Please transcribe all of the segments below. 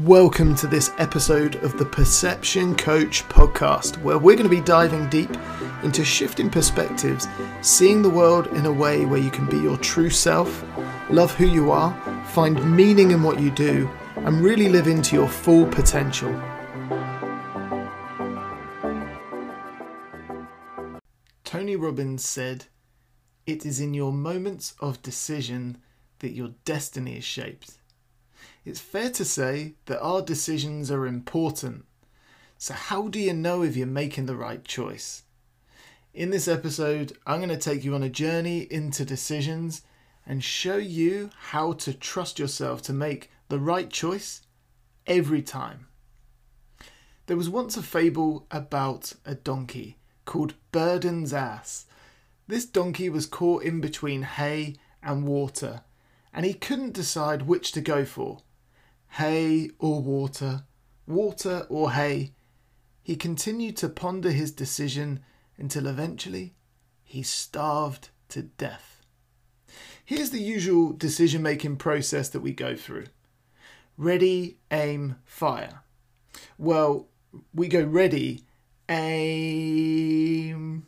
Welcome to this episode of the Perception Coach podcast, where we're going to be diving deep into shifting perspectives, seeing the world in a way where you can be your true self, love who you are, find meaning in what you do, and really live into your full potential. Tony Robbins said, It is in your moments of decision that your destiny is shaped. It's fair to say that our decisions are important. So, how do you know if you're making the right choice? In this episode, I'm going to take you on a journey into decisions and show you how to trust yourself to make the right choice every time. There was once a fable about a donkey called Buridan's Ass. This donkey was caught in between hay and water, and he couldn't decide which to go for hay or water, water or hay. He continued to ponder his decision until eventually he starved to death. Here's the usual decision making process that we go through ready, aim, fire. Well, we go ready, aim.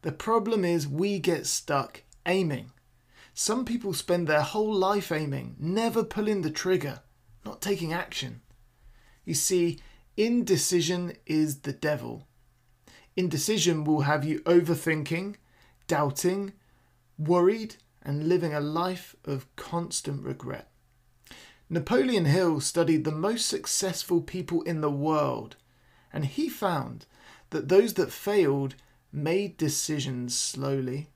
The problem is we get stuck aiming. Some people spend their whole life aiming, never pulling the trigger not taking action. You see, indecision is the devil. Indecision will have you overthinking, doubting, worried, and living a life of constant regret. Napoleon Hill studied the most successful people in the world, and he found that those that failed made decisions slowly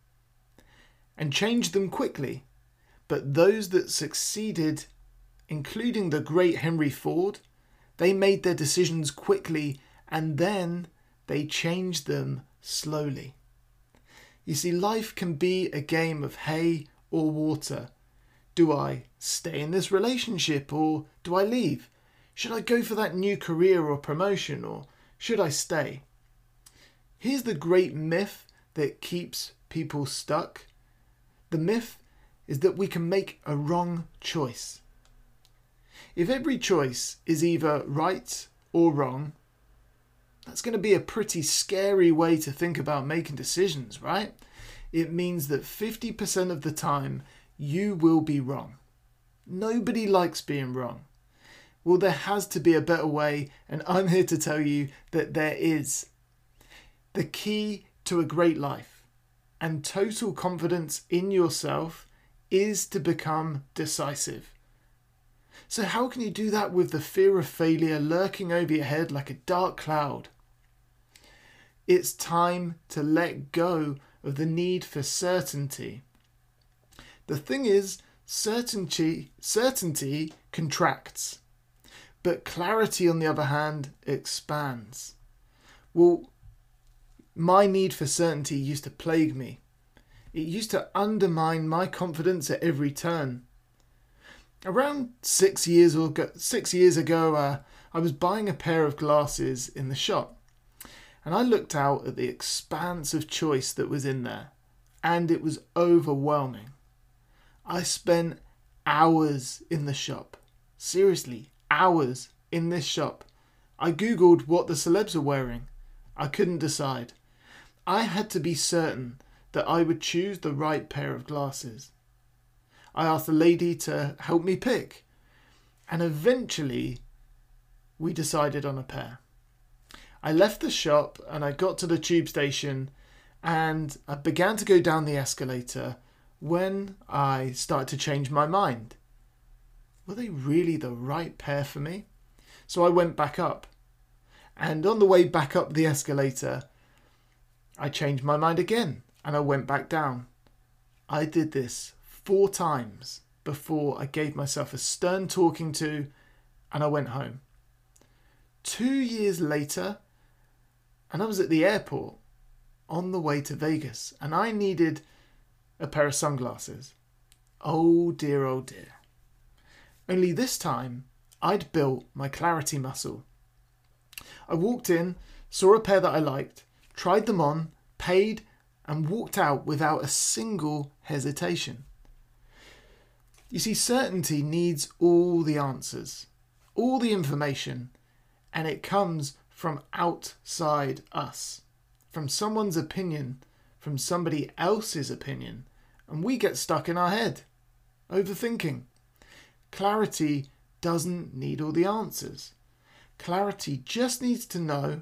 and changed them quickly, but those that succeeded including the great Henry Ford, they made their decisions quickly and then they changed them slowly. You see, life can be a game of hay or water. Do I stay in this relationship or do I leave? Should I go for that new career or promotion or should I stay? Here's the great myth that keeps people stuck. The myth is that we can make a wrong choice. If every choice is either right or wrong, that's going to be a pretty scary way to think about making decisions, right? It means that 50% of the time you will be wrong. Nobody likes being wrong. Well, there has to be a better way, and I'm here to tell you that there is. The key to a great life and total confidence in yourself is to become decisive. So, how can you do that with the fear of failure lurking over your head like a dark cloud? It's time to let go of the need for certainty. The thing is, certainty, certainty contracts, but clarity, on the other hand, expands. Well, my need for certainty used to plague me. It used to undermine my confidence at every turn around six years ago, six years ago, uh, I was buying a pair of glasses in the shop, and I looked out at the expanse of choice that was in there, and it was overwhelming. I spent hours in the shop, seriously, hours in this shop. I googled what the celebs were wearing. I couldn't decide. I had to be certain that I would choose the right pair of glasses. I asked the lady to help me pick. And eventually, we decided on a pair. I left the shop and I got to the tube station and I began to go down the escalator when I started to change my mind. Were they really the right pair for me? So I went back up. And on the way back up the escalator, I changed my mind again and I went back down. I did this four times before I gave myself a stern talking to and I went home. Two years later, and I was at the airport on the way to Vegas and I needed a pair of sunglasses. Oh dear, oh dear. Only this time, I'd built my clarity muscle. I walked in, saw a pair that I liked, tried them on, paid, and walked out without a single hesitation. You see, certainty needs all the answers. all the information and it comes from outside us, from someone's opinion, from somebody else's opinion, and we get stuck in our head, overthinking. Clarity doesn't need all the answers. Clarity just needs to know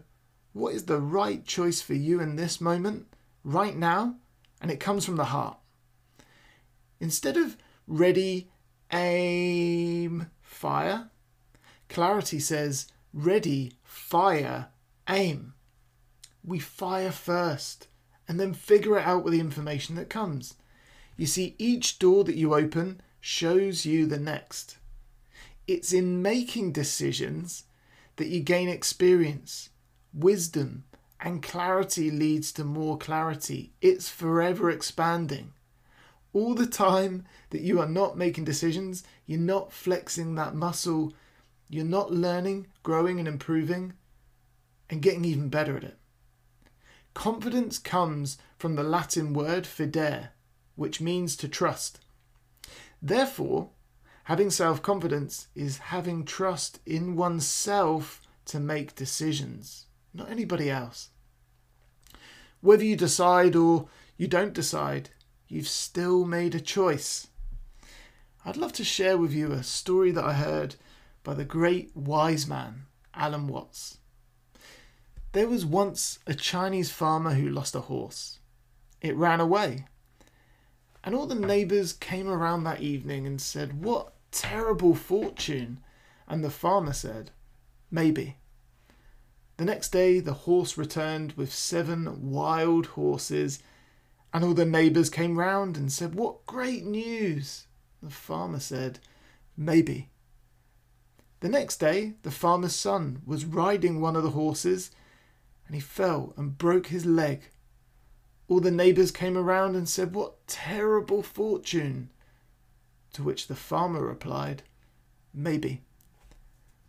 what is the right choice for you in this moment, right now, and it comes from the heart. Instead of ready, aim, fire, clarity says ready, fire, aim. We fire first and then figure it out with the information that comes. You see, each door that you open shows you the next. It's in making decisions that you gain experience, wisdom, and clarity leads to more clarity. It's forever expanding. All the time that you are not making decisions, you're not flexing that muscle, you're not learning, growing, and improving, and getting even better at it. Confidence comes from the Latin word fidere, which means to trust. Therefore, having self confidence is having trust in oneself to make decisions, not anybody else. Whether you decide or you don't decide, you've still made a choice. I'd love to share with you a story that I heard by the great wise man, Alan Watts. There was once a Chinese farmer who lost a horse. It ran away. And all the neighbours came around that evening and said, What terrible fortune! And the farmer said, Maybe. The next day, the horse returned with seven wild horses, and all the neighbours came round and said, What great news! The farmer said, Maybe. The next day, the farmer's son was riding one of the horses and he fell and broke his leg. All the neighbours came around and said, What terrible fortune! To which the farmer replied, Maybe.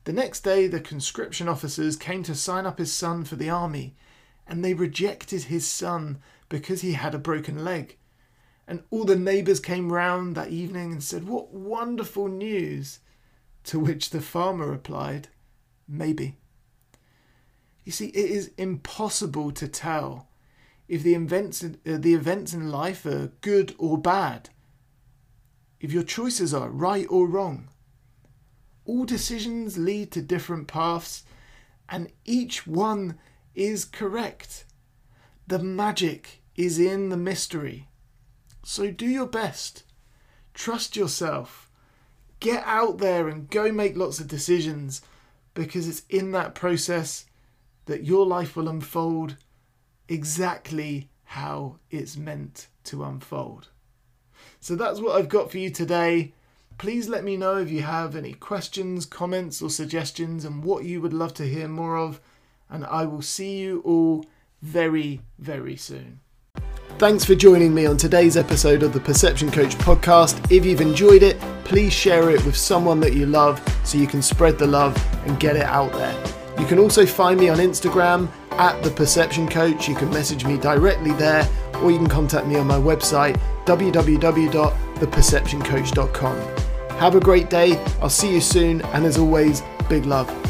The next day, the conscription officers came to sign up his son for the army, and they rejected his son because he had a broken leg. And all the neighbours came round that evening and said, What wonderful news! To which the farmer replied, Maybe. You see, it is impossible to tell if the events, uh, the events in life are good or bad, if your choices are right or wrong. All decisions lead to different paths, and each one is correct. The magic is in the mystery. So do your best. Trust yourself. Get out there and go make lots of decisions because it's in that process that your life will unfold exactly how it's meant to unfold. So that's what I've got for you today. Please let me know if you have any questions, comments, or suggestions and what you would love to hear more of. And I will see you all very, very soon. Thanks for joining me on today's episode of the Perception Coach podcast. If you've enjoyed it, please share it with someone that you love so you can spread the love and get it out there. You can also find me on Instagram at The Perception Coach. You can message me directly there, or you can contact me on my website www.theperceptioncoach.com. Have a great day. I'll see you soon, and as always, big love.